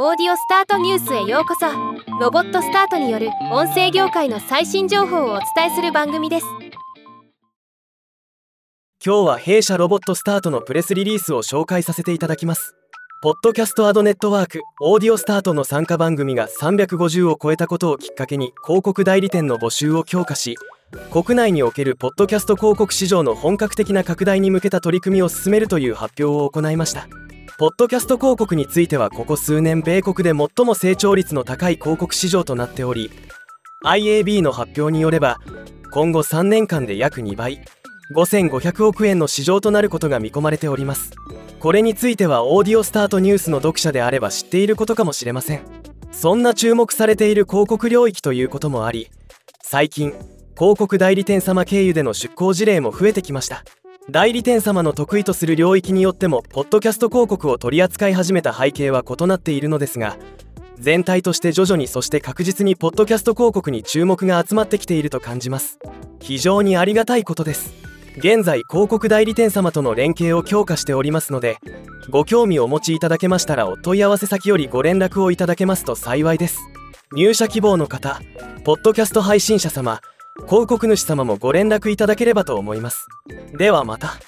オーディオスタートニュースへようこそ。ロボットスタートによる音声業界の最新情報をお伝えする番組です。今日は弊社ロボットスタートのプレスリリースを紹介させていただきます。ポッドキャストアドネットワークオーディオスタートの参加番組が350を超えたことをきっかけに広告代理店の募集を強化し国内におけるポッドキャスト広告市場の本格的な拡大に向けた取り組みを進めるという発表を行いました。ポッドキャスト広告についてはここ数年米国で最も成長率の高い広告市場となっており IAB の発表によれば今後3年間で約2倍5500億円の市場となることが見込まれております。これについてはオーディオスタートニュースの読者であれば知っていることかもしれません。そんな注目されている広告領域ということもあり最近広告代理店様経由での出向事例も増えてきました。代理店様の得意とする領域によってもポッドキャスト広告を取り扱い始めた背景は異なっているのですが全体として徐々にそして確実にポッドキャスト広告に注目が集まってきていると感じます。非常にありがたいことです。現在広告代理店様との連携を強化しておりますのでご興味をお持ちいただけましたらお問い合わせ先よりご連絡をいただけますと幸いです。入社希望の方ポッドキャスト配信者様広告主様もご連絡いただければと思います。ではまた。